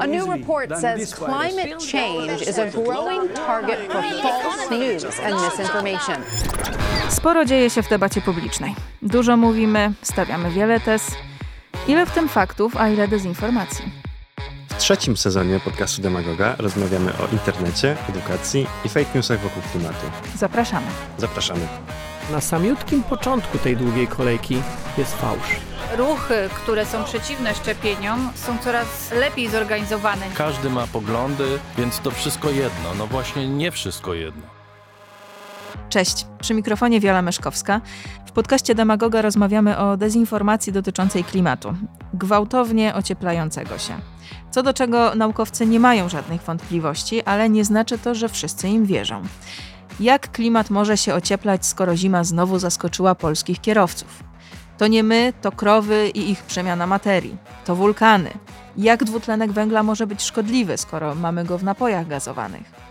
A new report than says climate change is a growing target for false news and misinformation. Sporo dzieje się w debacie publicznej. Dużo mówimy, stawiamy wiele tez. Ile w tym faktów, a ile dezinformacji? W trzecim sezonie podcastu Demagoga rozmawiamy o internecie, edukacji i fake newsach wokół klimatu. Zapraszamy. Zapraszamy. Na samiutkim początku tej długiej kolejki jest fałsz. Ruchy, które są przeciwne szczepieniom, są coraz lepiej zorganizowane. Każdy ma poglądy, więc to wszystko jedno. No właśnie nie wszystko jedno. Cześć, przy mikrofonie Wiola Meszkowska. W podcaście Demagoga rozmawiamy o dezinformacji dotyczącej klimatu, gwałtownie ocieplającego się. Co do czego naukowcy nie mają żadnych wątpliwości, ale nie znaczy to, że wszyscy im wierzą. Jak klimat może się ocieplać, skoro zima znowu zaskoczyła polskich kierowców? To nie my, to krowy i ich przemiana materii. To wulkany. Jak dwutlenek węgla może być szkodliwy, skoro mamy go w napojach gazowanych?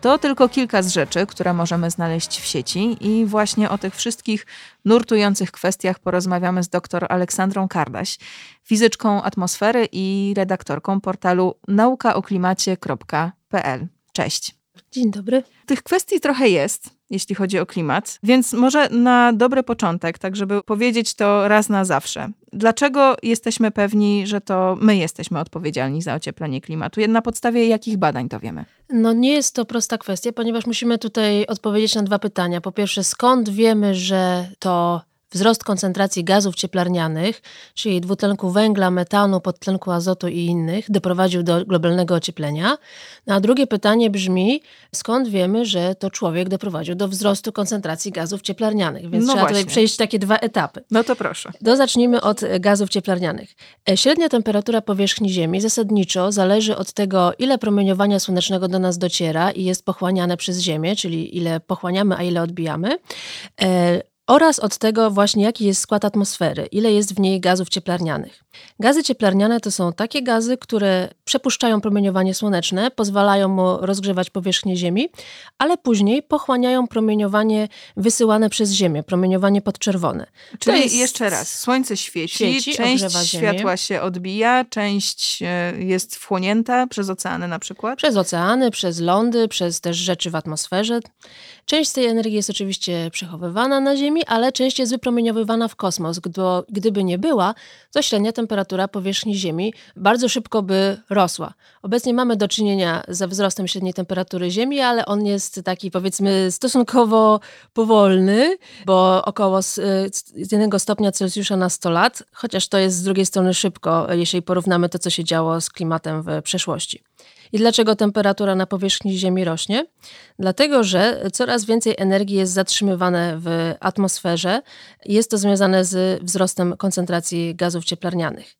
To tylko kilka z rzeczy, które możemy znaleźć w sieci i właśnie o tych wszystkich nurtujących kwestiach porozmawiamy z dr Aleksandrą Kardaś, fizyczką atmosfery i redaktorką portalu naukaoklimacie.pl. Cześć. Dzień dobry. Tych kwestii trochę jest, jeśli chodzi o klimat, więc może na dobry początek, tak żeby powiedzieć to raz na zawsze. Dlaczego jesteśmy pewni, że to my jesteśmy odpowiedzialni za ocieplenie klimatu? Na podstawie jakich badań to wiemy? No nie jest to prosta kwestia, ponieważ musimy tutaj odpowiedzieć na dwa pytania. Po pierwsze, skąd wiemy, że to wzrost koncentracji gazów cieplarnianych, czyli dwutlenku węgla, metanu, podtlenku azotu i innych, doprowadził do globalnego ocieplenia. No a drugie pytanie brzmi, skąd wiemy, że to człowiek doprowadził do wzrostu koncentracji gazów cieplarnianych? Więc No trzeba właśnie. tutaj przejść takie dwa etapy. No to proszę. To zacznijmy od e, gazów cieplarnianych. E, Średnia temperatura powierzchni Ziemi zasadniczo zależy od tego, ile promieniowania słonecznego do nas dociera i jest pochłaniane przez Ziemię, czyli ile pochłaniamy, a ile odbijamy. Oraz od tego właśnie, jaki jest skład atmosfery, ile jest w niej gazów cieplarnianych. Gazy cieplarniane to są takie gazy, które przepuszczają promieniowanie słoneczne, pozwalają mu rozgrzewać powierzchnię Ziemi, ale później pochłaniają promieniowanie wysyłane przez Ziemię, promieniowanie podczerwone. Czyli jest- jeszcze raz, słońce świeci, Świeci, część światła się odbija, część e, jest wchłonięta przez oceany na przykład. Przez oceany, przez lądy, przez też rzeczy w atmosferze. Część z tej energii jest oczywiście przechowywana na Ziemi, ale część jest wypromieniowywana w kosmos. Gdy, gdyby nie była, to średnia temperatura powierzchni Ziemi bardzo szybko by rosła. Obecnie mamy do czynienia ze wzrostem średniej temperatury Ziemi, ale on jest taki powiedzmy stosunkowo powolny, bo około z jednego stopnia Celsjusza na 100 lat, chociaż to jest z drugiej strony szybko, jeśli porównamy to, co się działo z klimatem w przeszłości. I dlaczego temperatura na powierzchni Ziemi rośnie? Dlatego, że coraz więcej energii jest zatrzymywane w atmosferze. Jest to związane z wzrostem koncentracji gazów cieplarnianych.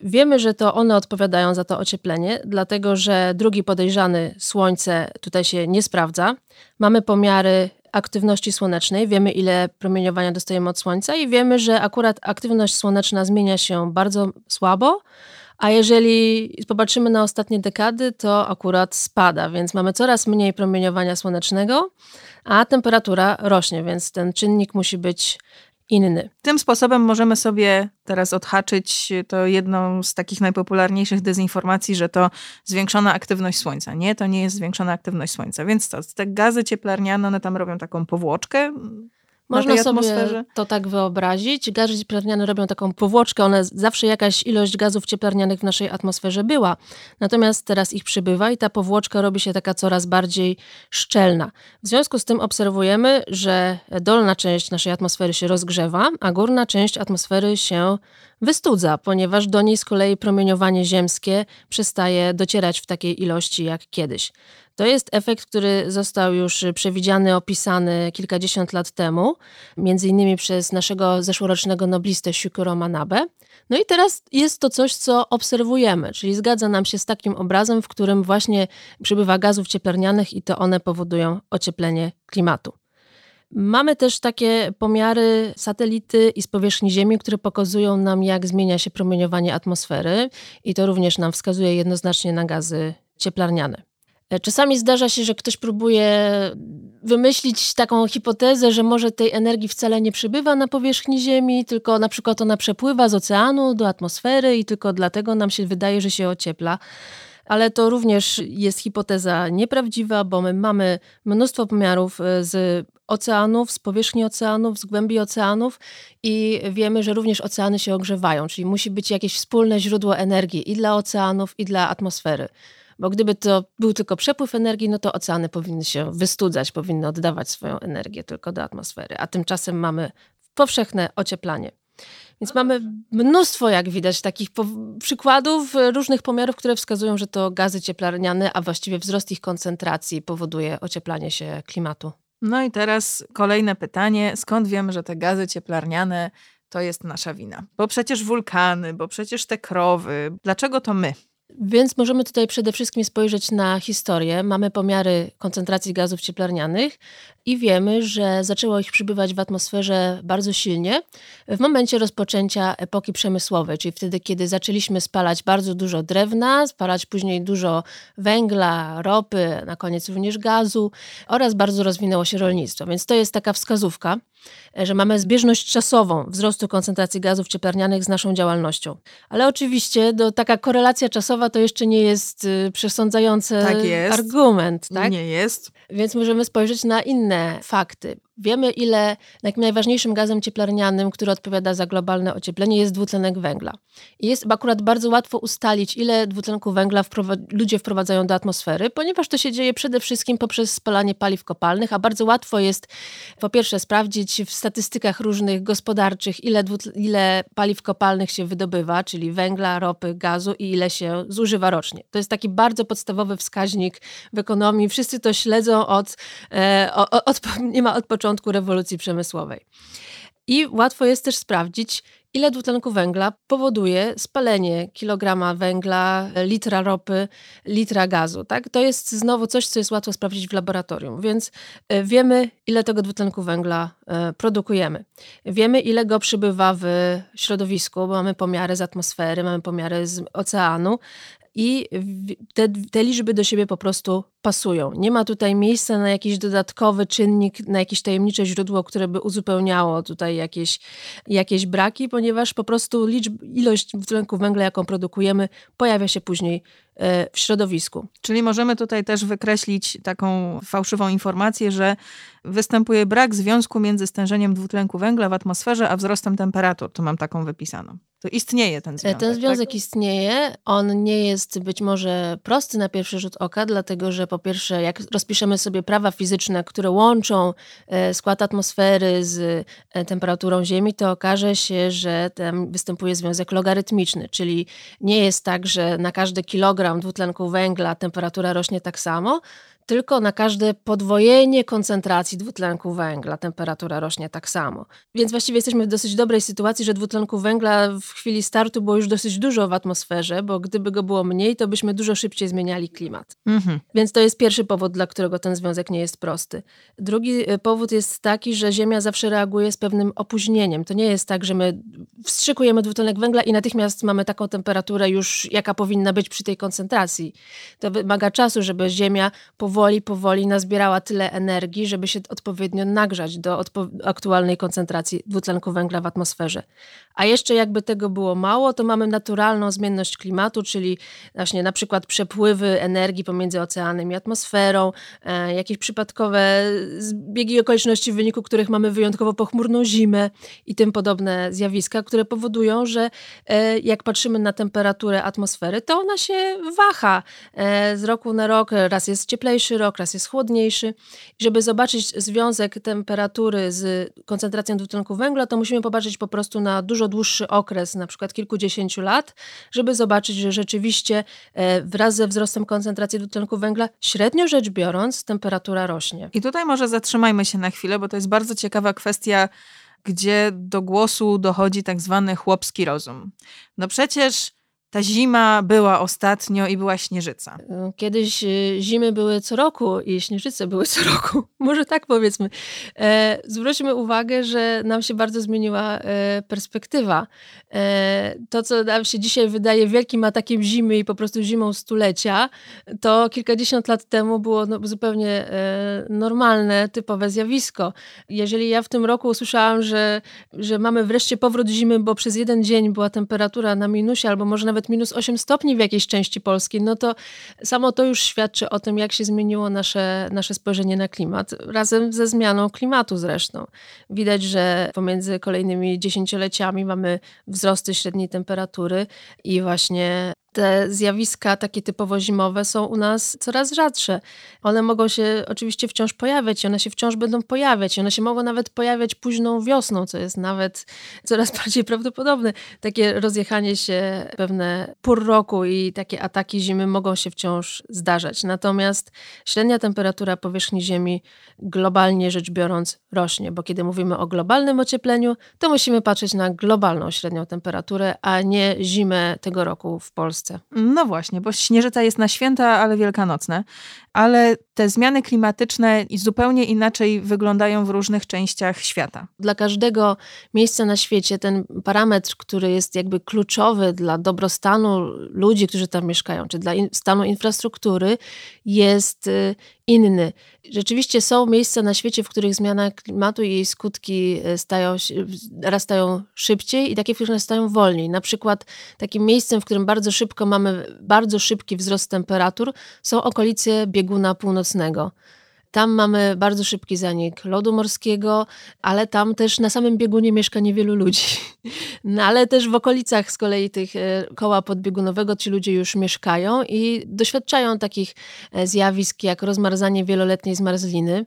Wiemy, że to one odpowiadają za to ocieplenie, dlatego że drugi podejrzany, Słońce, tutaj się nie sprawdza. Mamy pomiary aktywności słonecznej, wiemy ile promieniowania dostajemy od Słońca i wiemy, że akurat aktywność słoneczna zmienia się bardzo słabo, a jeżeli popatrzymy na ostatnie dekady, to akurat spada, więc mamy coraz mniej promieniowania słonecznego, a temperatura rośnie, więc ten czynnik musi być inny. Tym sposobem możemy sobie teraz odhaczyć to jedną z takich najpopularniejszych dezinformacji, że to zwiększona aktywność Słońca. Nie, to nie jest zwiększona aktywność Słońca. Więc te gazy cieplarniane, one tam robią taką powłoczkę Można sobie to tak wyobrazić. Gazy cieplarniane robią taką powłoczkę, one zawsze jakaś ilość gazów cieplarnianych w naszej atmosferze była. Natomiast teraz ich przybywa i ta powłoczka robi się taka coraz bardziej szczelna. W związku z tym obserwujemy, że dolna część naszej atmosfery się rozgrzewa, a górna część atmosfery się wystudza, ponieważ do niej z kolei promieniowanie ziemskie przestaje docierać w takiej ilości jak kiedyś. To jest efekt, który został już przewidziany, opisany kilkadziesiąt lat temu, między innymi przez naszego zeszłorocznego noblistę Shukuro Manabe. No i teraz jest to coś, co obserwujemy, czyli zgadza nam się z takim obrazem, w którym właśnie przybywa gazów cieplarnianych i to one powodują ocieplenie klimatu. Mamy też takie pomiary satelity i z powierzchni Ziemi, które pokazują nam, jak zmienia się promieniowanie atmosfery, i to również nam wskazuje jednoznacznie na gazy cieplarniane. E, czasami zdarza się, że ktoś próbuje wymyślić taką hipotezę, że może tej energii wcale nie przybywa na powierzchni Ziemi, tylko na przykład ona przepływa z oceanu do atmosfery i tylko dlatego nam się wydaje, że się ociepla ale to również jest hipoteza nieprawdziwa, bo my mamy mnóstwo pomiarów e, z oceanów, z powierzchni oceanów, z głębi oceanów i wiemy, że również oceany się ogrzewają, czyli musi być jakieś wspólne źródło energii i dla oceanów, i dla atmosfery. Bo gdyby to był tylko przepływ energii, no to oceany powinny się wystudzać, powinny oddawać swoją energię tylko do atmosfery, a tymczasem mamy powszechne ocieplanie. Więc mamy mnóstwo, jak widać, takich przykładów różnych pomiarów, które wskazują, że to gazy cieplarniane, a właściwie wzrost ich koncentracji powoduje ocieplanie się klimatu. No i teraz kolejne pytanie. Skąd wiemy, że te gazy cieplarniane to jest nasza wina? Bo przecież wulkany, bo przecież te krowy. Dlaczego to my? Więc możemy tutaj przede wszystkim spojrzeć na historię. Mamy pomiary koncentracji gazów cieplarnianych i wiemy, że zaczęło ich przybywać w atmosferze bardzo silnie w momencie rozpoczęcia epoki przemysłowej, czyli wtedy, kiedy zaczęliśmy spalać bardzo dużo drewna, spalać później dużo węgla, ropy, na koniec również gazu oraz bardzo rozwinęło się rolnictwo. Więc to jest taka wskazówka, że mamy zbieżność czasową wzrostu koncentracji gazów cieplarnianych z naszą działalnością. Ale oczywiście do, taka korelacja czasowa to jeszcze nie jest y, przesądzający tak jest. argument. Tak? Nie jest. Więc możemy spojrzeć na inne fakty. Wiemy, ile najważniejszym gazem cieplarnianym, który odpowiada za globalne ocieplenie, jest dwutlenek węgla. I jest akurat bardzo łatwo ustalić, ile dwutlenku węgla ludzie wprowadzają do atmosfery, ponieważ to się dzieje przede wszystkim poprzez spalanie paliw kopalnych, a bardzo łatwo jest po pierwsze sprawdzić w statystykach różnych gospodarczych, ile, ile paliw kopalnych się wydobywa, czyli węgla, ropy, gazu i ile się zużywa rocznie. To jest taki bardzo podstawowy wskaźnik w ekonomii. Wszyscy to śledzą od, e, od, od nie ma od początku rewolucji przemysłowej. I łatwo jest też sprawdzić, ile dwutlenku węgla powoduje spalenie kilograma węgla, litra ropy, litra gazu. Tak? To jest znowu coś, co jest łatwo sprawdzić w laboratorium, więc e, wiemy, ile tego dwutlenku węgla e, produkujemy. Wiemy, ile go przybywa w środowisku, bo mamy pomiary z atmosfery, mamy pomiary z oceanu i te, te liczby do siebie po prostu pasują. Nie ma tutaj miejsca na jakiś dodatkowy czynnik, na jakieś tajemnicze źródło, które by uzupełniało tutaj jakieś, jakieś braki, ponieważ po prostu liczb, ilość dwutlenku węgla, jaką produkujemy, pojawia się później e, w środowisku. Czyli możemy tutaj też wykreślić taką fałszywą informację, że występuje brak związku między stężeniem dwutlenku węgla w atmosferze a wzrostem temperatur. Tu mam taką wypisaną. To istnieje ten związek. Ten związek tak? istnieje. On nie jest być może prosty na pierwszy rzut oka, dlatego że po pierwsze, jak rozpiszemy sobie prawa fizyczne, które łączą e, skład atmosfery z e, temperaturą Ziemi, to okaże się, że tam występuje związek logarytmiczny, czyli nie jest tak, że na każdy kilogram dwutlenku węgla temperatura rośnie tak samo, tylko na każde podwojenie koncentracji dwutlenku węgla temperatura rośnie tak samo. Więc właściwie jesteśmy w dosyć dobrej sytuacji, że dwutlenku węgla w chwili startu było już dosyć dużo w atmosferze, bo gdyby go było mniej, to byśmy dużo szybciej zmieniali klimat. Mhm. Więc to jest pierwszy powód, dla którego ten związek nie jest prosty. Drugi e, powód jest taki, że Ziemia zawsze reaguje z pewnym opóźnieniem. To nie jest tak, że my wstrzykujemy dwutlenek węgla i natychmiast mamy taką temperaturę już, jaka powinna być przy tej koncentracji. To wymaga czasu, żeby Ziemia powoli powoli, powoli nazbierała tyle energii, żeby się odpowiednio nagrzać do odpo aktualnej koncentracji dwutlenku węgla w atmosferze. A jeszcze jakby tego było mało, to mamy naturalną zmienność klimatu, czyli właśnie na przykład przepływy energii pomiędzy oceanem i atmosferą, e, jakieś przypadkowe zbiegi okoliczności, w wyniku których mamy wyjątkowo pochmurną zimę i tym podobne zjawiska, które powodują, że e, jak patrzymy na temperaturę atmosfery, to ona się waha e, z roku na rok, raz jest cieplejszy rok, raz jest chłodniejszy. I żeby zobaczyć związek temperatury z koncentracją dwutlenku węgla, to musimy popatrzeć po prostu na dużo dłuższy okres, na przykład kilkudziesięciu lat, żeby zobaczyć, że rzeczywiście e, wraz ze wzrostem koncentracji dwutlenku węgla, średnio rzecz biorąc, temperatura rośnie. I tutaj może zatrzymajmy się na chwilę, bo to jest bardzo ciekawa kwestia gdzie do głosu dochodzi tak zwany chłopski rozum. No przecież ta zima była ostatnio i była śnieżyca. Kiedyś y, zimy były co roku i śnieżyce były co roku. Może tak powiedzmy. E, zwróćmy uwagę, że nam się bardzo zmieniła e, perspektywa. E, to, co nam się dzisiaj wydaje wielkim atakiem zimy i po prostu zimą stulecia, to kilkadziesiąt lat temu było no, zupełnie normalne, typowe zjawisko. Jeżeli ja w tym roku usłyszałam, że, że mamy wreszcie powrót zimy, bo przez jeden dzień była temperatura na minusie albo może nawet minus 8 stopni w jakiejś części Polski, no to samo to już świadczy o tym, jak się zmieniło nasze, nasze spojrzenie na klimat, razem ze zmianą klimatu zresztą. Widać, że pomiędzy kolejnymi dziesięcioleciami mamy wzrosty średniej temperatury i właśnie te zjawiska takie typowo zimowe są u nas coraz rzadsze. One mogą się oczywiście wciąż pojawiać one się wciąż będą pojawiać. One się mogą nawet pojawiać późną wiosną, co jest nawet coraz bardziej prawdopodobne. Takie rozjechanie się pewne pór roku i takie ataki zimy mogą się wciąż zdarzać. Natomiast średnia temperatura powierzchni Ziemi globalnie rzecz biorąc rośnie, bo kiedy mówimy o globalnym ociepleniu, to musimy patrzeć na globalną średnią temperaturę, a nie zimę tego roku w Polsce. Polsce. No właśnie, bo śnieżyca jest na święta, ale wielkanocne. Ale te zmiany klimatyczne zupełnie inaczej wyglądają w różnych częściach świata. Dla każdego miejsca na świecie ten parametr, który jest jakby kluczowy dla dobrostanu ludzi, którzy tam mieszkają, czy dla in stanu infrastruktury, jest y, inny. Rzeczywiście są miejsca na świecie, w których zmiana klimatu i jej skutki y, stają, rastają szybciej i takie, w których nastają wolniej. Na przykład takim miejscem, w którym bardzo szybko mamy bardzo szybki wzrost temperatur są okolice bieguna północnego. Tam mamy bardzo szybki zanik lodu morskiego, ale tam też na samym biegunie mieszka niewielu ludzi. No, ale też w okolicach z kolei tych e, koła podbiegunowego ci ludzie już mieszkają i doświadczają takich e, zjawisk jak rozmarzanie wieloletniej zmarzliny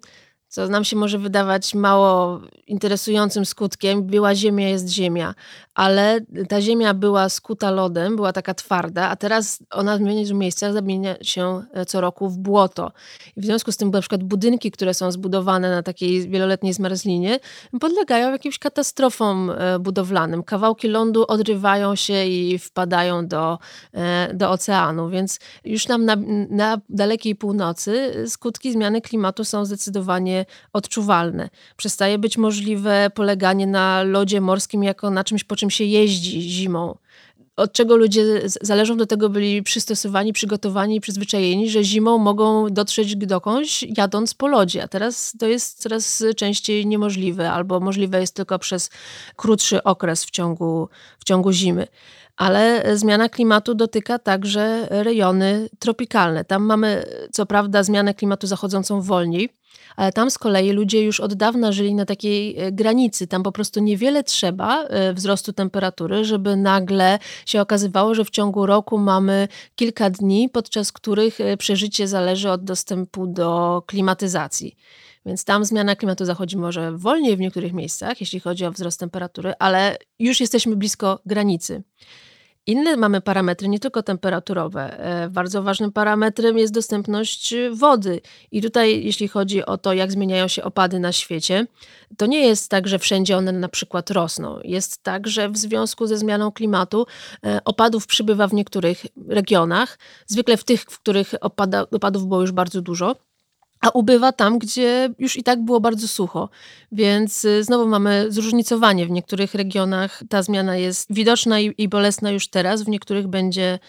co nam się może wydawać mało interesującym skutkiem. Była ziemia, jest ziemia, ale ta ziemia była skuta lodem, była taka twarda, a teraz ona w miejscach zamienia się e, co roku w błoto. I w związku z tym na przykład budynki, które są zbudowane na takiej wieloletniej zmarzlinie, podlegają jakimś katastrofom e, budowlanym. Kawałki lądu odrywają się i wpadają do, e, do oceanu, więc już nam na, na dalekiej północy skutki zmiany klimatu są zdecydowanie odczuwalne. Przestaje być możliwe poleganie na lodzie morskim jako na czymś, po czym się jeździ zimą. Od czego ludzie zależą, do tego byli przystosowani, przygotowani i przyzwyczajeni, że zimą mogą dotrzeć dokądś, jadąc po lodzie. A teraz to jest coraz częściej niemożliwe, albo możliwe jest tylko przez krótszy okres w ciągu, w ciągu zimy ale zmiana klimatu dotyka także rejony tropikalne. Tam mamy co prawda zmianę klimatu zachodzącą wolniej, ale tam z kolei ludzie już od dawna żyli na takiej e, granicy. Tam po prostu niewiele trzeba e, wzrostu temperatury, żeby nagle się okazywało, że w ciągu roku mamy kilka dni, podczas których e, przeżycie zależy od dostępu do klimatyzacji. Więc tam zmiana klimatu zachodzi może wolniej w niektórych miejscach, jeśli chodzi o wzrost temperatury, ale już jesteśmy blisko granicy. Inne mamy parametry, nie tylko temperaturowe. E, bardzo ważnym parametrem jest dostępność wody. I tutaj, jeśli chodzi o to, jak zmieniają się opady na świecie, to nie jest tak, że wszędzie one na przykład rosną. Jest tak, że w związku ze zmianą klimatu e, opadów przybywa w niektórych regionach, zwykle w tych, w których opada, opadów było już bardzo dużo a ubywa tam, gdzie już i tak było bardzo sucho. Więc y, znowu mamy zróżnicowanie. W niektórych regionach ta zmiana jest widoczna i, i bolesna już teraz, w niektórych będzie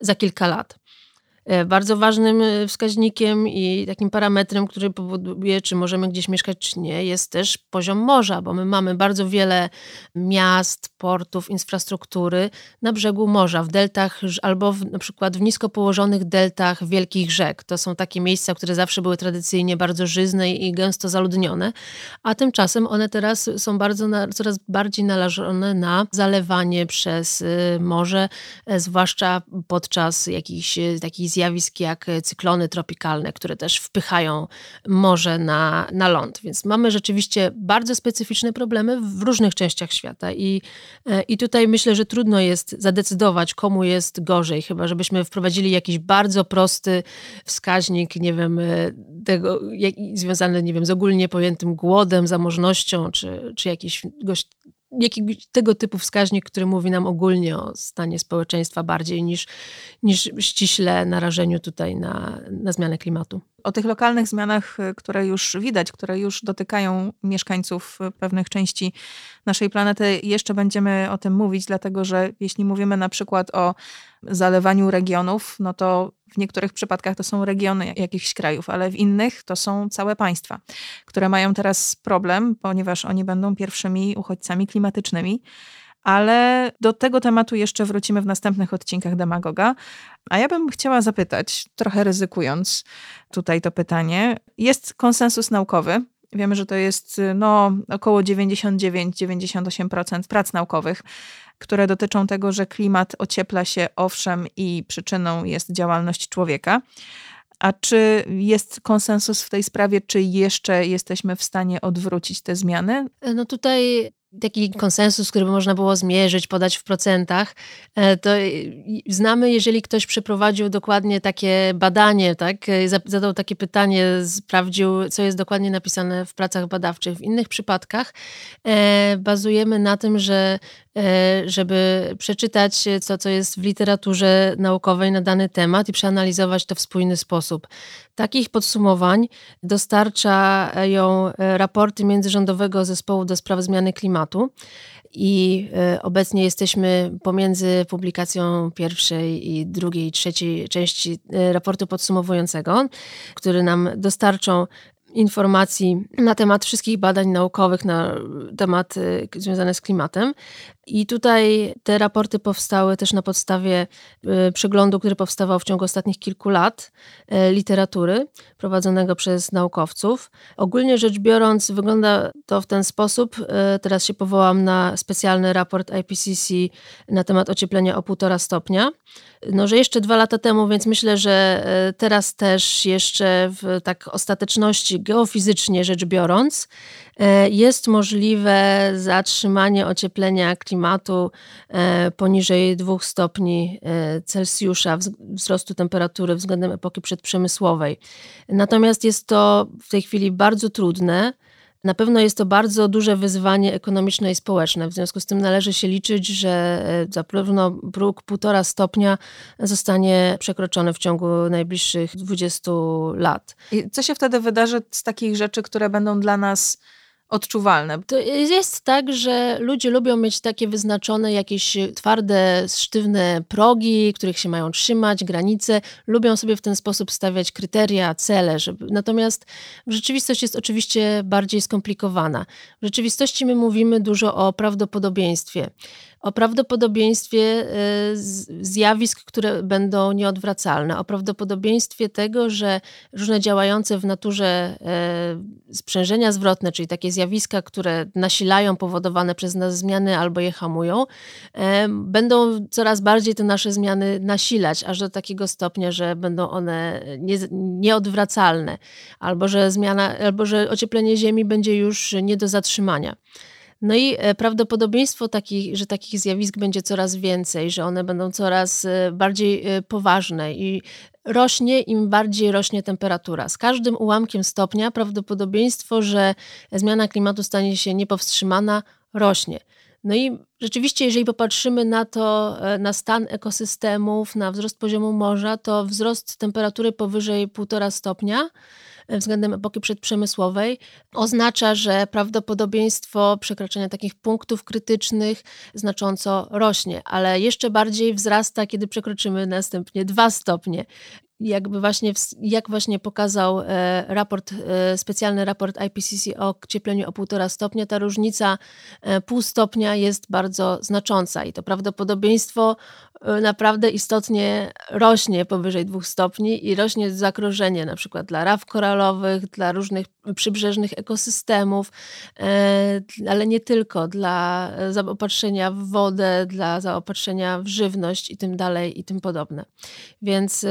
za kilka lat. E, bardzo ważnym e, wskaźnikiem i takim parametrem, który powoduje, czy możemy gdzieś mieszkać, czy nie, jest też poziom morza, bo my mamy bardzo wiele miast, portów, infrastruktury na brzegu morza, w deltach albo w, na przykład w nisko położonych deltach wielkich rzek. To są takie miejsca, które zawsze były tradycyjnie bardzo żyzne i gęsto zaludnione, a tymczasem one teraz są bardzo, coraz bardziej narażone na zalewanie przez y, morze, e, zwłaszcza podczas jakichś takich zjawisk jak cyklony tropikalne, które też wpychają morze na, na ląd. Więc mamy rzeczywiście bardzo specyficzne problemy w różnych częściach świata i, e, i tutaj myślę, że trudno jest zadecydować, komu jest gorzej, chyba żebyśmy wprowadzili jakiś bardzo prosty wskaźnik, nie wiem, e, tego, jak, związany, nie wiem, z ogólnie pojętym głodem, zamożnością, czy, czy jakieś jakiegoś tego typu wskaźnik, który mówi nam ogólnie o stanie społeczeństwa bardziej niż, niż ściśle narażeniu tutaj na, na zmianę klimatu. O tych lokalnych zmianach, y, które już widać, które już dotykają mieszkańców y, pewnych części naszej planety, jeszcze będziemy o tym mówić, dlatego że jeśli mówimy na przykład o zalewaniu regionów, no to w niektórych przypadkach to są regiony jakichś krajów, ale w innych to są całe państwa, które mają teraz problem, ponieważ oni będą pierwszymi uchodźcami klimatycznymi. Ale do tego tematu jeszcze wrócimy w następnych odcinkach Demagoga. A ja bym chciała zapytać, trochę ryzykując tutaj to pytanie. Jest konsensus naukowy, Wiemy, że to jest no, około 99-98% prac naukowych, które dotyczą tego, że klimat ociepla się owszem i przyczyną jest działalność człowieka. A czy jest konsensus w tej sprawie, czy jeszcze jesteśmy w stanie odwrócić te zmiany? No tutaj taki konsensus, który by można było zmierzyć, podać w procentach, e, to znamy, jeżeli ktoś przeprowadził dokładnie takie badanie, tak, e, zadał takie pytanie, sprawdził, co jest dokładnie napisane w pracach badawczych. W innych przypadkach e, bazujemy na tym, że żeby przeczytać, co, co jest w literaturze naukowej na dany temat i przeanalizować to w spójny sposób. Takich podsumowań dostarczają raporty Międzyrządowego Zespołu do Spraw Zmiany Klimatu. I e, obecnie jesteśmy pomiędzy publikacją pierwszej i drugiej, trzeciej części e, raportu podsumowującego, który nam dostarczą informacji na temat wszystkich badań naukowych, na temat e, związane z klimatem. I tutaj te raporty powstały też na podstawie y, przeglądu, który powstawał w ciągu ostatnich kilku lat, y, literatury prowadzonego przez naukowców. Ogólnie rzecz biorąc, wygląda to w ten sposób. Y, teraz się powołam na specjalny raport IPCC na temat ocieplenia o półtora stopnia. No, że jeszcze dwa lata temu, więc myślę, że teraz też jeszcze w tak ostateczności geofizycznie rzecz biorąc, jest możliwe zatrzymanie ocieplenia klimatu klimatu e, poniżej 2 stopni e, Celsjusza wzrostu temperatury względem epoki przedprzemysłowej. Natomiast jest to w tej chwili bardzo trudne. Na pewno jest to bardzo duże wyzwanie ekonomiczne i społeczne. W związku z tym należy się liczyć, że e, zapewne próg 1,5 stopnia zostanie przekroczony w ciągu najbliższych 20 lat. I co się wtedy wydarzy z takich rzeczy, które będą dla nas odczuwalne. To jest tak, że ludzie lubią mieć takie wyznaczone jakieś twarde, sztywne progi, których się mają trzymać, granice. Lubią sobie w ten sposób stawiać kryteria, cele. Żeby... Natomiast rzeczywistość jest oczywiście bardziej skomplikowana. W rzeczywistości my mówimy dużo o prawdopodobieństwie o prawdopodobieństwie e, zjawisk, które będą nieodwracalne, o prawdopodobieństwie tego, że różne działające w naturze e, sprzężenia zwrotne, czyli takie zjawiska, które nasilają powodowane przez nas zmiany albo je hamują, e, będą coraz bardziej te nasze zmiany nasilać, aż do takiego stopnia, że będą one nie, nieodwracalne, albo że zmiana, albo że ocieplenie Ziemi będzie już nie do zatrzymania. No i e, prawdopodobieństwo, takich, że takich zjawisk będzie coraz więcej, że one będą coraz e, bardziej e, poważne i rośnie im bardziej rośnie temperatura. Z każdym ułamkiem stopnia prawdopodobieństwo, że zmiana klimatu stanie się niepowstrzymana, rośnie. No i rzeczywiście, jeżeli popatrzymy na to, na stan ekosystemów, na wzrost poziomu morza, to wzrost temperatury powyżej 1,5 stopnia względem epoki przedprzemysłowej, oznacza, że prawdopodobieństwo przekroczenia takich punktów krytycznych znacząco rośnie, ale jeszcze bardziej wzrasta, kiedy przekroczymy następnie dwa stopnie jakby właśnie, jak właśnie pokazał e, raport, e, specjalny raport IPCC o ciepleniu o półtora stopnia, ta różnica e, pół stopnia jest bardzo znacząca i to prawdopodobieństwo naprawdę istotnie rośnie powyżej dwóch stopni i rośnie zagrożenie na przykład dla raw koralowych, dla różnych przybrzeżnych ekosystemów, ale nie tylko, dla zaopatrzenia w wodę, dla zaopatrzenia w żywność i tym dalej i tym podobne. Więc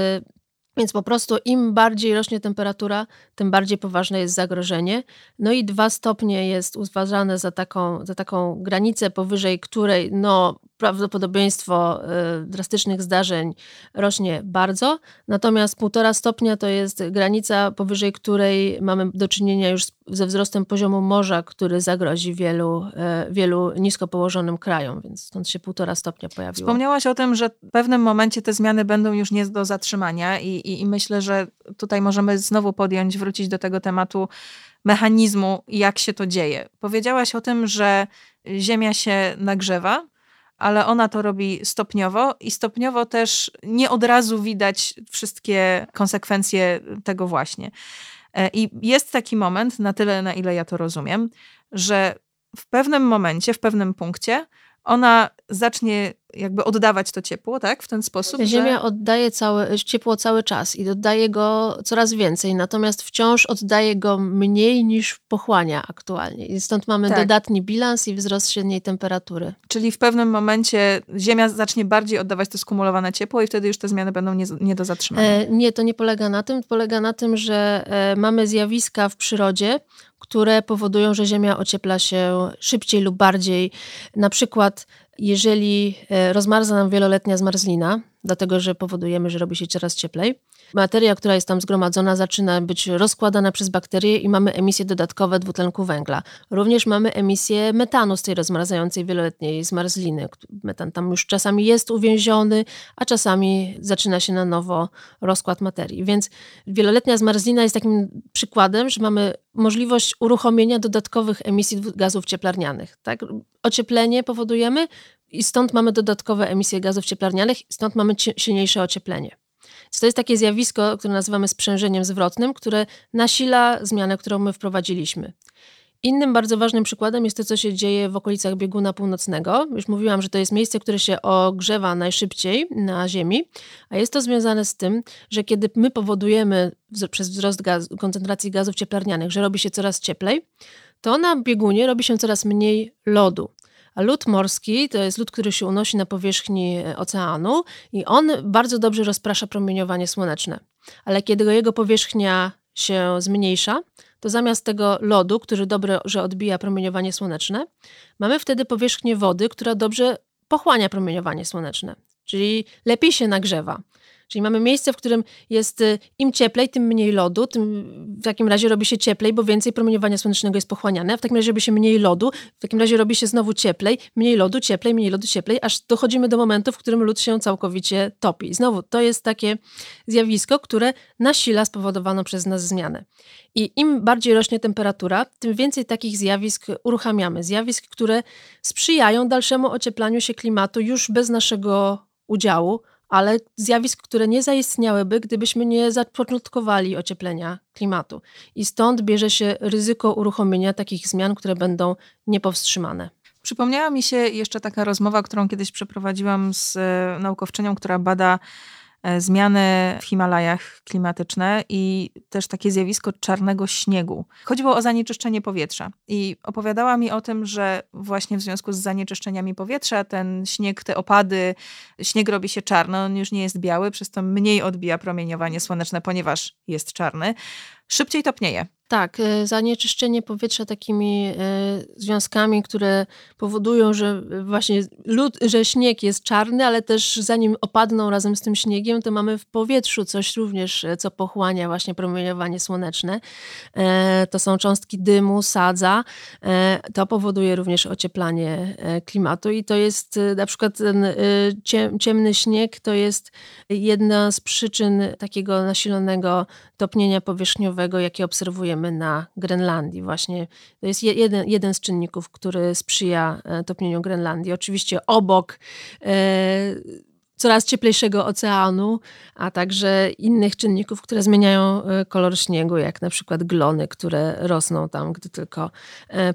więc po prostu im bardziej rośnie temperatura, tym bardziej poważne jest zagrożenie. No i dwa stopnie jest uważane za taką, za taką granicę, powyżej której no, prawdopodobieństwo y, drastycznych zdarzeń rośnie bardzo, natomiast półtora stopnia to jest granica, powyżej której mamy do czynienia już ze wzrostem poziomu morza, który zagrozi wielu, y, wielu nisko położonym krajom, więc stąd się półtora stopnia pojawiło. Wspomniałaś o tym, że w pewnym momencie te zmiany będą już nie do zatrzymania i, i, i myślę, że tutaj możemy znowu podjąć, wrócić do tego tematu mechanizmu, jak się to dzieje. Powiedziałaś o tym, że Ziemia się nagrzewa, ale ona to robi stopniowo i stopniowo też nie od razu widać wszystkie konsekwencje tego właśnie. E, I jest taki moment, na tyle, na ile ja to rozumiem, że w pewnym momencie, w pewnym punkcie ona zacznie jakby oddawać to ciepło, tak? W ten sposób. Ziemia że... oddaje całe, ciepło cały czas i oddaje go coraz więcej, natomiast wciąż oddaje go mniej niż pochłania aktualnie. I stąd mamy Tak. dodatni bilans i wzrost średniej temperatury. Czyli w pewnym momencie Ziemia zacznie bardziej oddawać to skumulowane ciepło i wtedy już te zmiany będą nie, nie do zatrzymania. E, nie, to nie polega na tym. Polega na tym, że e, mamy zjawiska w przyrodzie, które powodują, że Ziemia ociepla się szybciej lub bardziej. Na przykład, jeżeli e, rozmarza nam wieloletnia zmarzlina, dlatego że powodujemy, że robi się coraz cieplej, materia, która jest tam zgromadzona, zaczyna być rozkładana przez bakterie i mamy emisje dodatkowe dwutlenku węgla. Również mamy emisję metanu z tej rozmarzającej wieloletniej zmarzliny. Metan tam już czasami jest uwięziony, a czasami zaczyna się na nowo rozkład materii. Więc wieloletnia zmarzlina jest takim przykładem, że mamy możliwość uruchomienia dodatkowych emisji gazów cieplarnianych. Tak? Ocieplenie powodujemy i stąd mamy dodatkowe emisje gazów cieplarnianych, stąd mamy silniejsze ocieplenie. To jest takie zjawisko, które nazywamy sprzężeniem zwrotnym, które nasila zmianę, którą my wprowadziliśmy. Innym bardzo ważnym przykładem jest to, co się dzieje w okolicach bieguna północnego. Już mówiłam, że to jest miejsce, które się ogrzewa najszybciej na Ziemi, a jest to związane z tym, że kiedy my powodujemy przez wzrost gaz, koncentracji gazów cieplarnianych, że robi się coraz cieplej, to na biegunie robi się coraz mniej lodu. Lód morski to jest lód, który się unosi na powierzchni e, oceanu i on bardzo dobrze rozprasza promieniowanie słoneczne. Ale kiedy jego powierzchnia się zmniejsza, to zamiast tego lodu, który dobrze że odbija promieniowanie słoneczne, mamy wtedy powierzchnię wody, która dobrze pochłania promieniowanie słoneczne, czyli lepiej się nagrzewa. Czyli mamy miejsce, w którym jest y, im cieplej, tym mniej lodu, tym w takim razie robi się cieplej, bo więcej promieniowania słonecznego jest pochłaniane, w takim razie robi się mniej lodu, w takim razie robi się znowu cieplej, mniej lodu, cieplej, mniej lodu, cieplej, aż dochodzimy do momentu, w którym lód się całkowicie topi. Znowu, to jest takie zjawisko, które nasila spowodowaną przez nas zmianę. I im bardziej rośnie temperatura, tym więcej takich zjawisk uruchamiamy. Zjawisk, które sprzyjają dalszemu ocieplaniu się klimatu już bez naszego udziału, ale zjawisk, które nie zaistniałyby, gdybyśmy nie zapoczątkowali ocieplenia klimatu. I stąd bierze się ryzyko uruchomienia takich zmian, które będą niepowstrzymane. Przypomniała mi się jeszcze taka rozmowa, którą kiedyś przeprowadziłam z e, naukowczynią, która bada zmiany w Himalajach klimatyczne i też takie zjawisko czarnego śniegu. Chodziło o zanieczyszczenie powietrza i opowiadała mi o tym, że właśnie w związku z zanieczyszczeniami powietrza ten śnieg, te opady, śnieg robi się czarny, on już nie jest biały, przez to mniej odbija promieniowanie słoneczne, ponieważ jest czarny. Szybciej topnieje. Tak, e, zanieczyszczenie powietrza takimi e, związkami, które powodują, że właśnie lód, że śnieg jest czarny, ale też zanim opadną razem z tym śniegiem, to mamy w powietrzu coś również, co pochłania właśnie promieniowanie słoneczne. E, To są cząstki dymu, sadza. E, To powoduje również ocieplanie e, klimatu i to jest na przykład ten cie- ciemny śnieg to jest jedna z przyczyn takiego nasilonego topnienia powierzchniowego, jakie obserwujemy na Grenlandii. Właśnie to jest je- jeden, jeden z czynników, który sprzyja e, topnieniu Grenlandii. Oczywiście obok e, coraz cieplejszego oceanu, a także innych czynników, które zmieniają e, kolor śniegu, jak na przykład glony, które rosną tam, gdy tylko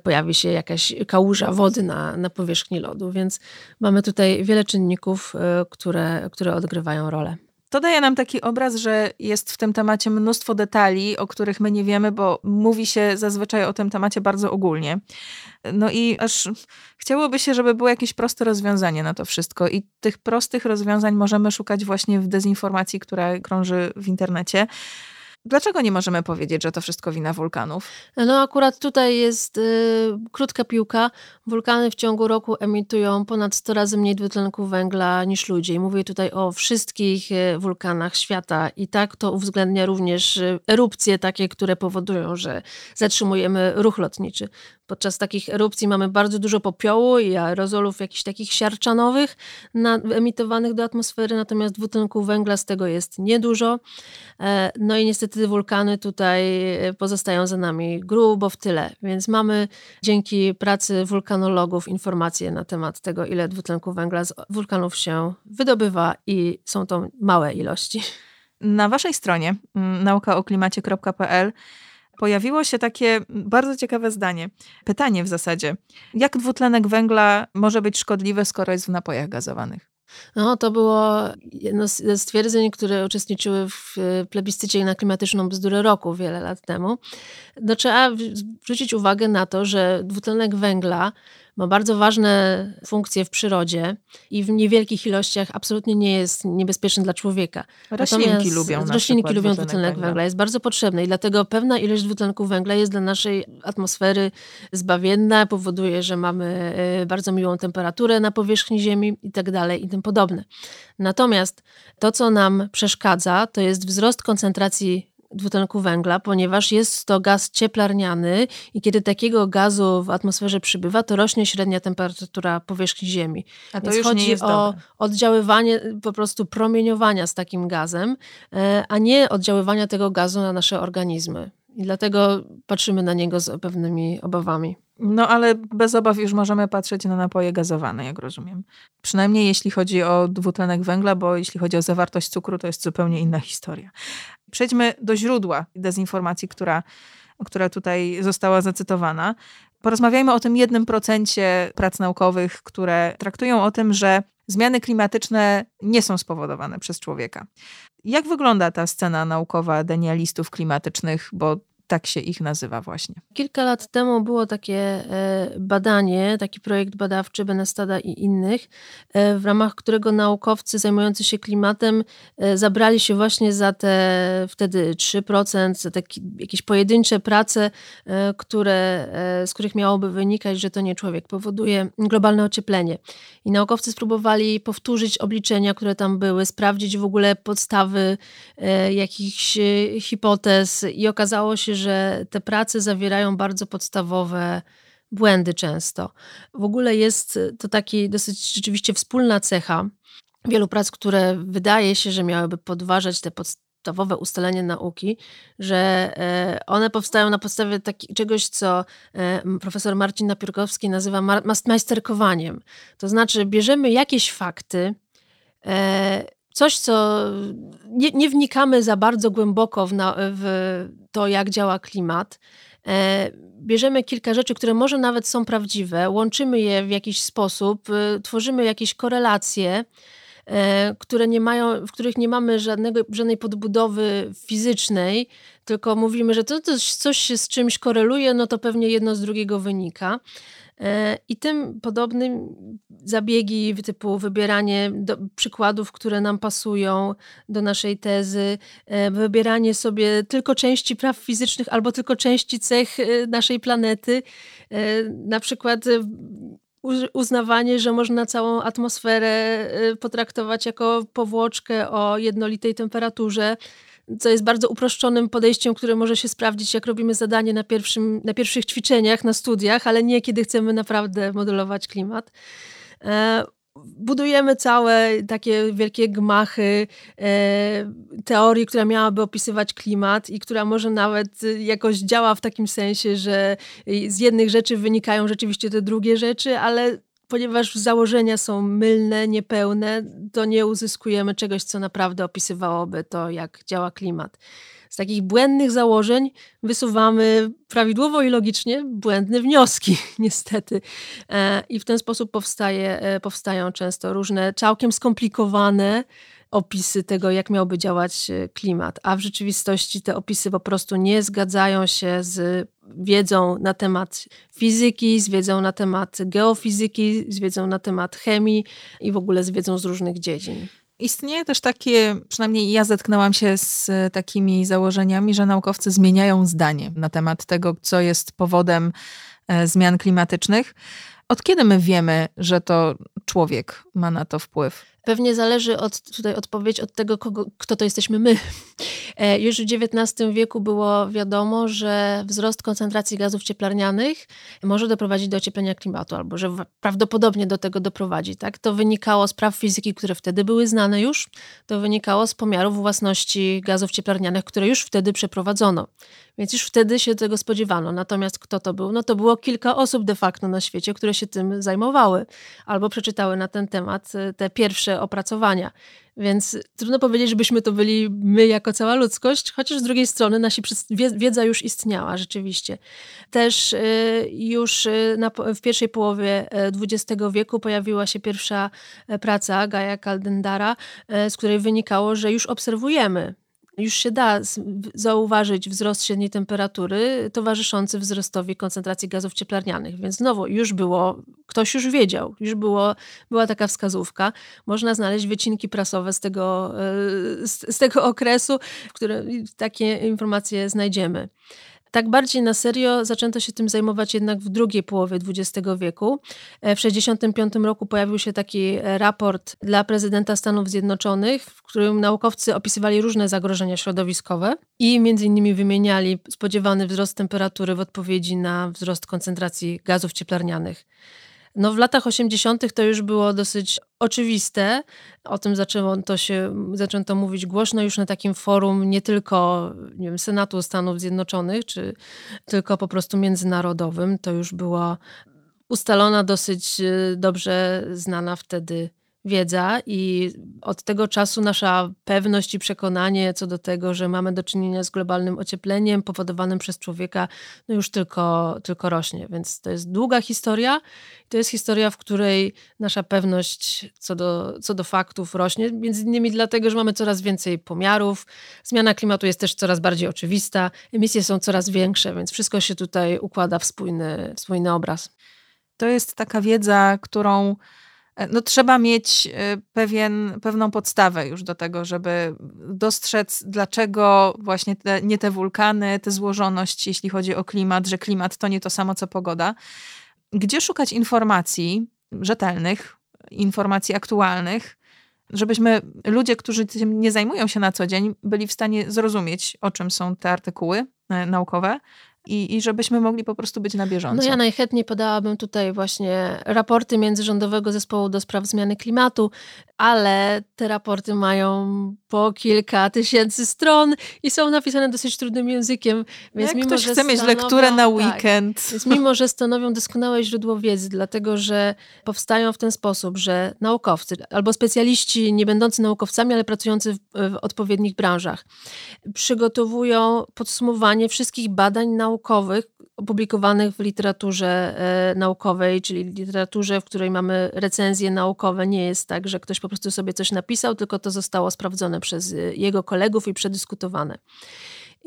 pojawi się jakaś kałuża wody na, na powierzchni lodu. Więc mamy tutaj wiele czynników, które, które odgrywają rolę. To daje nam taki obraz, że jest w tym temacie mnóstwo detali, o których my nie wiemy, bo mówi się zazwyczaj o tym temacie bardzo ogólnie. No i aż chciałoby się, żeby było jakieś proste rozwiązanie na to wszystko. I tych prostych rozwiązań możemy szukać właśnie w dezinformacji, która krąży w internecie. Dlaczego nie możemy powiedzieć, że to wszystko wina wulkanów? No akurat tutaj jest y, krótka piłka. Wulkany w ciągu roku emitują ponad 100 razy mniej dwutlenku węgla niż ludzie. I mówię tutaj o wszystkich y, wulkanach świata. I tak to uwzględnia również y, erupcje takie, które powodują, że zatrzymujemy ruch lotniczy. Podczas takich erupcji mamy bardzo dużo popiołu i aerozolów jakichś takich siarczanowych na, emitowanych do atmosfery, natomiast dwutlenku węgla z tego jest niedużo. E, no i niestety wulkany tutaj e, pozostają za nami grubo w tyle, więc mamy dzięki pracy wulkanologów informacje na temat tego, ile dwutlenku węgla z wulkanów się wydobywa i są to małe ilości. Na waszej stronie mm, naukaoklimacie.pl pojawiło się takie bardzo ciekawe zdanie, pytanie w zasadzie. Jak dwutlenek węgla może być szkodliwy, skoro jest w napojach gazowanych? No, to było jedno z stwierdzeń, które uczestniczyły w plebiscycie na klimatyczną bzdurę roku wiele lat temu. No, trzeba zwrócić uwagę na to, że dwutlenek węgla ma bardzo ważne funkcje w przyrodzie i w niewielkich ilościach absolutnie nie jest niebezpieczny dla człowieka. Roślinki Natomiast lubią Roślinki lubią dwutlenek węgla. węgla. Jest bardzo potrzebny i dlatego pewna ilość dwutlenku węgla jest dla naszej atmosfery zbawienna, powoduje, że mamy e, bardzo miłą temperaturę na powierzchni Ziemi i tak dalej i tym podobne. Natomiast to, co nam przeszkadza, to jest wzrost koncentracji dwutlenku węgla, ponieważ jest to gaz cieplarniany i kiedy takiego gazu w atmosferze przybywa, to rośnie średnia temperatura powierzchni Ziemi. A to Więc już chodzi nie jest o dobre. oddziaływanie po prostu promieniowania z takim gazem, e, a nie oddziaływania tego gazu na nasze organizmy. I dlatego patrzymy na niego z pewnymi obawami. No ale bez obaw już możemy patrzeć na napoje gazowane, jak rozumiem. Przynajmniej jeśli chodzi o dwutlenek węgla, bo jeśli chodzi o zawartość cukru, to jest zupełnie inna historia. Przejdźmy do źródła dezinformacji, która, która tutaj została zacytowana. Porozmawiajmy o tym jednym procencie prac naukowych, które traktują o tym, że zmiany klimatyczne nie są spowodowane przez człowieka. Jak wygląda ta scena naukowa denialistów klimatycznych, bo tak się ich nazywa właśnie. Kilka lat temu było takie e, badanie, taki projekt badawczy Benestada i innych, e, w ramach którego naukowcy zajmujący się klimatem e, zabrali się właśnie za te wtedy 3%, za takie jakieś pojedyncze prace, które, z których miałoby wynikać, że to nie człowiek powoduje globalne ocieplenie. I naukowcy spróbowali powtórzyć obliczenia, które tam były, sprawdzić w ogóle podstawy jakichś hipotez i okazało się, że te prace zawierają bardzo podstawowe błędy często. W ogóle jest to taki dosyć rzeczywiście wspólna cecha wielu prac, które wydaje się, że miałyby podważać te podstawowe ustalenia nauki, że e, one powstają na podstawie taki, czegoś, co e, profesor Marcin Napiórkowski nazywa majsterkowaniem. To znaczy, bierzemy jakieś fakty, e, coś, co nie, nie wnikamy za bardzo głęboko w, w, to, jak działa klimat. E, bierzemy kilka rzeczy, które może nawet są prawdziwe, łączymy je w jakiś sposób, e, tworzymy jakieś korelacje, e, które nie mają, w których nie mamy żadnego, żadnej podbudowy fizycznej, tylko mówimy, że to, to coś się z czymś koreluje, no to pewnie jedno z drugiego wynika. E, I tym podobnym zabiegi typu wybieranie do, przykładów, które nam pasują do naszej tezy, e, wybieranie sobie tylko części praw fizycznych albo tylko części cech e, naszej planety, na przykład uznawanie, że można całą atmosferę potraktować jako powłoczkę o jednolitej temperaturze, co jest bardzo uproszczonym podejściem, które może się sprawdzić, jak robimy zadanie na, pierwszym, na pierwszych ćwiczeniach, na studiach, ale nie kiedy chcemy naprawdę modelować klimat. E, budujemy całe takie wielkie gmachy e, teorii, która miałaby opisywać klimat i która może nawet jakoś działa w takim sensie, że z jednych rzeczy wynikają rzeczywiście te drugie rzeczy, ale ponieważ założenia są mylne, niepełne, to nie uzyskujemy czegoś, co naprawdę opisywałoby to, jak działa klimat. Z takich błędnych założeń wysuwamy prawidłowo i logicznie błędne wnioski, niestety. E, I w ten sposób powstaje, e, powstają często różne całkiem skomplikowane opisy tego, jak miałby działać e, klimat, a w rzeczywistości te opisy po prostu nie zgadzają się z wiedzą na temat fizyki, z wiedzą na temat geofizyki, z wiedzą na temat chemii i w ogóle z wiedzą z różnych dziedzin. Istnieje też takie, przynajmniej ja zetknęłam się z takimi założeniami, że naukowcy zmieniają zdanie na temat tego, co jest powodem e, zmian klimatycznych. Od kiedy my wiemy, że to człowiek ma na to wpływ? Pewnie zależy od, tutaj odpowiedź od tego, kogo, kto to jesteśmy my. E, już w XIX wieku było wiadomo, że wzrost koncentracji gazów cieplarnianych może doprowadzić do ocieplenia klimatu, albo że prawdopodobnie do tego doprowadzi. Tak? To wynikało z praw fizyki, które wtedy były znane już, to wynikało z pomiarów własności gazów cieplarnianych, które już wtedy przeprowadzono. Więc już wtedy się tego spodziewano. Natomiast kto to był? No to było kilka osób de facto na świecie, które się tym zajmowały albo przeczytały na ten temat e, te pierwsze opracowania. Więc trudno powiedzieć, żebyśmy to byli my jako cała ludzkość, chociaż z drugiej strony nasi wiedza już istniała rzeczywiście. Też e, już e, na, w pierwszej połowie XX wieku pojawiła się pierwsza praca Gaja Kaldendara, z której wynikało, że już obserwujemy już się da zauważyć wzrost średniej temperatury towarzyszący wzrostowi koncentracji gazów cieplarnianych. Więc znowu już było, ktoś już wiedział, już było, była taka wskazówka. Można znaleźć wycinki prasowe z tego, e, z, z tego okresu, w którym takie informacje znajdziemy. Tak bardziej na serio zaczęto się tym zajmować jednak w drugiej połowie XX wieku. E, w 1965 roku pojawił się taki raport dla prezydenta Stanów Zjednoczonych, w którym naukowcy opisywali różne zagrożenia środowiskowe i między innymi wymieniali spodziewany wzrost temperatury w odpowiedzi na wzrost koncentracji gazów cieplarnianych. No w latach 80. to już było dosyć oczywiste. O tym zaczęło to się, zaczęto mówić głośno już na takim forum nie tylko nie wiem, Senatu Stanów Zjednoczonych, czy tylko po prostu międzynarodowym. To już była ustalona, dosyć y, dobrze znana wtedy wiedza i od tego czasu nasza pewność i przekonanie co do tego, że mamy do czynienia z globalnym ociepleniem powodowanym przez człowieka, no już tylko, tylko rośnie. Więc to jest długa historia. To jest historia, w której nasza pewność co do, co do faktów rośnie, między innymi dlatego, że mamy coraz więcej pomiarów. Zmiana klimatu jest też coraz bardziej oczywista, emisje są coraz większe, więc wszystko się tutaj układa w spójny, w spójny obraz. To jest taka wiedza, którą no, trzeba mieć e, pewien, pewną podstawę już do tego, żeby dostrzec, dlaczego właśnie te, nie te wulkany, te złożoność, jeśli chodzi o klimat, że klimat to nie to samo co pogoda. Gdzie szukać informacji rzetelnych, informacji aktualnych, żebyśmy ludzie, którzy tym nie zajmują się na co dzień, byli w stanie zrozumieć, o czym są te artykuły e, naukowe, i, i żebyśmy mogli po prostu być na bieżąco. No ja najchętniej podałabym tutaj właśnie raporty Międzyrządowego Zespołu do Spraw Zmiany Klimatu, ale te raporty mają po kilka tysięcy stron i są napisane dosyć trudnym językiem. Więc Jak mimo, ktoś chce mieć lekturę na tak, weekend. Tak, więc mimo, że stanowią doskonałe źródło wiedzy, dlatego że powstają w ten sposób, że naukowcy albo specjaliści nie będący naukowcami, ale pracujący w, w odpowiednich branżach przygotowują podsumowanie wszystkich badań naukowych, opublikowanych w literaturze e, naukowej, czyli literaturze, w której mamy recenzje naukowe. Nie jest tak, że ktoś po prostu sobie coś napisał, tylko to zostało sprawdzone przez e, jego kolegów i przedyskutowane.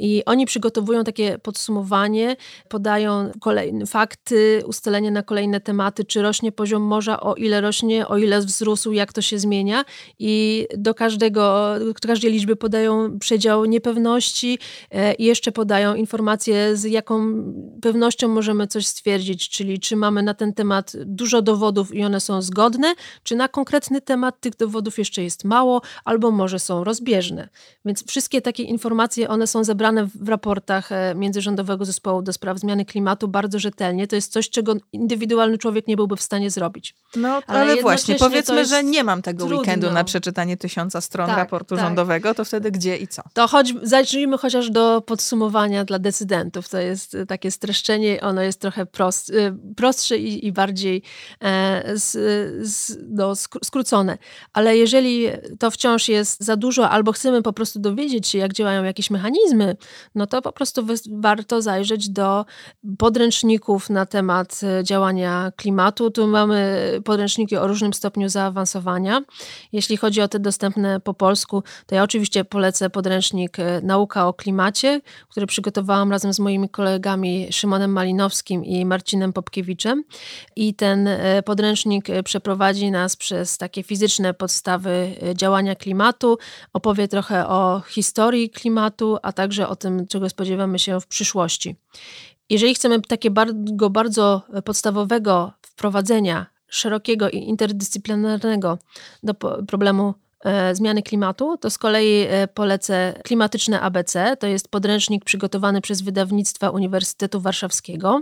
I oni przygotowują takie podsumowanie, podają kolejne fakty, ustalenie na kolejne tematy, czy rośnie poziom morza, o ile rośnie, o ile wzrósł, jak to się zmienia. I do każdego, do każdej liczby podają przedział niepewności e, i jeszcze podają informacje, z jaką pewnością możemy coś stwierdzić, czyli czy mamy na ten temat dużo dowodów i one są zgodne, czy na konkretny temat tych dowodów jeszcze jest mało, albo może są rozbieżne. Więc wszystkie takie informacje, one są zebrane w raportach e, Międzyrządowego Zespołu do Spraw Zmiany Klimatu bardzo rzetelnie. To jest coś, czego indywidualny człowiek nie byłby w stanie zrobić. No, ale, ale właśnie, powiedzmy, że nie mam tego trudno. weekendu na przeczytanie tysiąca stron tak, raportu tak. rządowego, to wtedy gdzie i co? To choć, zacznijmy chociaż do podsumowania dla decydentów. To jest e, takie streszczenie, ono jest trochę prost, e, prostsze i, i bardziej e, z, z, no, skrócone. Ale jeżeli to wciąż jest za dużo, albo chcemy po prostu dowiedzieć się, jak działają jakieś mechanizmy no to po prostu warto zajrzeć do podręczników na temat e, działania klimatu. Tu mamy podręczniki o różnym stopniu zaawansowania. Jeśli chodzi o te dostępne po polsku, to ja oczywiście polecę podręcznik e, Nauka o klimacie, który przygotowałam razem z moimi kolegami Szymonem Malinowskim i Marcinem Popkiewiczem. I ten e, podręcznik przeprowadzi nas przez takie fizyczne podstawy działania klimatu, opowie trochę o historii klimatu, a także o tym, czego spodziewamy się w przyszłości. Jeżeli chcemy takiego bardzo podstawowego wprowadzenia szerokiego i interdyscyplinarnego do problemu zmiany klimatu, to z kolei e, polecę Klimatyczne ABC. To jest podręcznik przygotowany przez wydawnictwa Uniwersytetu Warszawskiego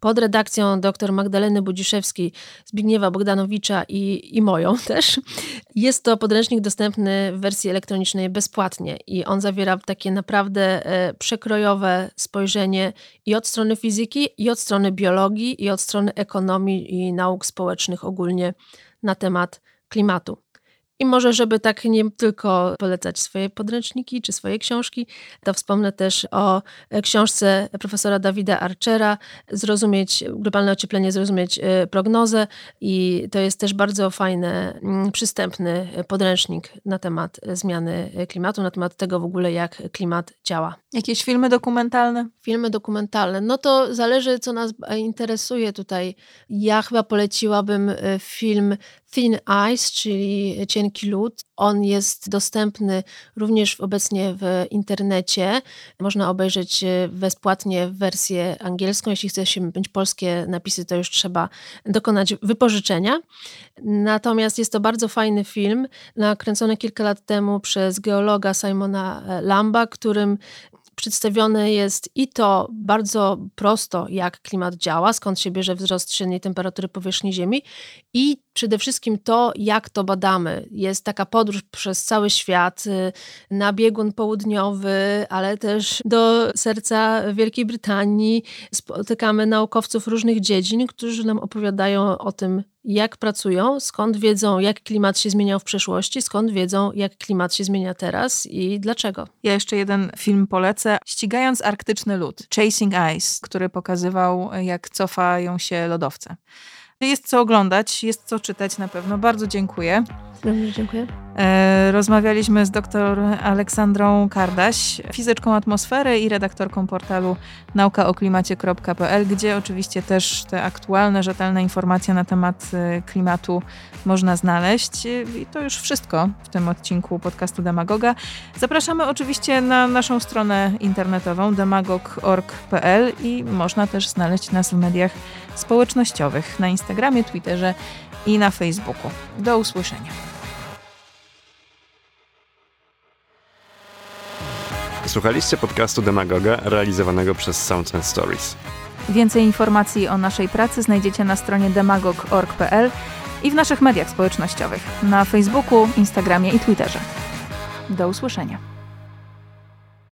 pod redakcją dr Magdaleny Budziszewskiej, Zbigniewa Bogdanowicza i, i moją też. Jest to podręcznik dostępny w wersji elektronicznej bezpłatnie i on zawiera takie naprawdę e, przekrojowe spojrzenie i od strony fizyki, i od strony biologii, i od strony ekonomii i nauk społecznych ogólnie na temat klimatu. I może, żeby tak nie tylko polecać swoje podręczniki czy swoje książki, to wspomnę też o książce profesora Dawida Archera Zrozumieć globalne ocieplenie, zrozumieć e, prognozę i to jest też bardzo fajny, mm, przystępny podręcznik na temat zmiany klimatu, na temat tego w ogóle, jak klimat działa. Jakieś filmy dokumentalne? Filmy dokumentalne. No to zależy, co nas interesuje tutaj. Ja chyba poleciłabym e, film Thin Ice, czyli cienki lód. On jest dostępny również obecnie w internecie. Można obejrzeć e, bezpłatnie wersję angielską. Jeśli chce się mieć polskie napisy, to już trzeba dokonać wypożyczenia. Natomiast jest to bardzo fajny film, nakręcony kilka lat temu przez geologa Simona e, Lamba, którym przedstawione jest i to bardzo prosto, jak klimat działa, skąd się bierze wzrost średniej temperatury powierzchni Ziemi, i przede wszystkim to, jak to badamy. Jest taka podróż przez cały świat, y, na biegun południowy, ale też do serca Wielkiej Brytanii. Spotykamy naukowców różnych dziedzin, którzy nam opowiadają o tym, jak pracują, skąd wiedzą, jak klimat się zmieniał w przeszłości, skąd wiedzą, jak klimat się zmienia teraz i dlaczego. Ja jeszcze jeden film polecę. Ścigając arktyczny lód, Chasing Ice, który pokazywał, jak cofają się lodowce. Jest co oglądać, jest co czytać na pewno. Bardzo dziękuję. Również dziękuję. E, rozmawialiśmy z dr Aleksandrą Kardaś, fizyczką atmosfery i redaktorką portalu naukaoklimacie.pl, gdzie oczywiście też te aktualne, rzetelne informacje na temat e, klimatu można znaleźć. I to już wszystko w tym odcinku podcastu Demagoga. Zapraszamy oczywiście na naszą stronę internetową demagog.org.pl i można też znaleźć nas w mediach społecznościowych na Instagramie, Twitterze i na Facebooku. Do usłyszenia. Słuchaliście podcastu Demagoga realizowanego przez Sounds and Stories. Więcej informacji o naszej pracy znajdziecie na stronie demagog.org.pl i w naszych mediach społecznościowych na Facebooku, Instagramie i Twitterze. Do usłyszenia.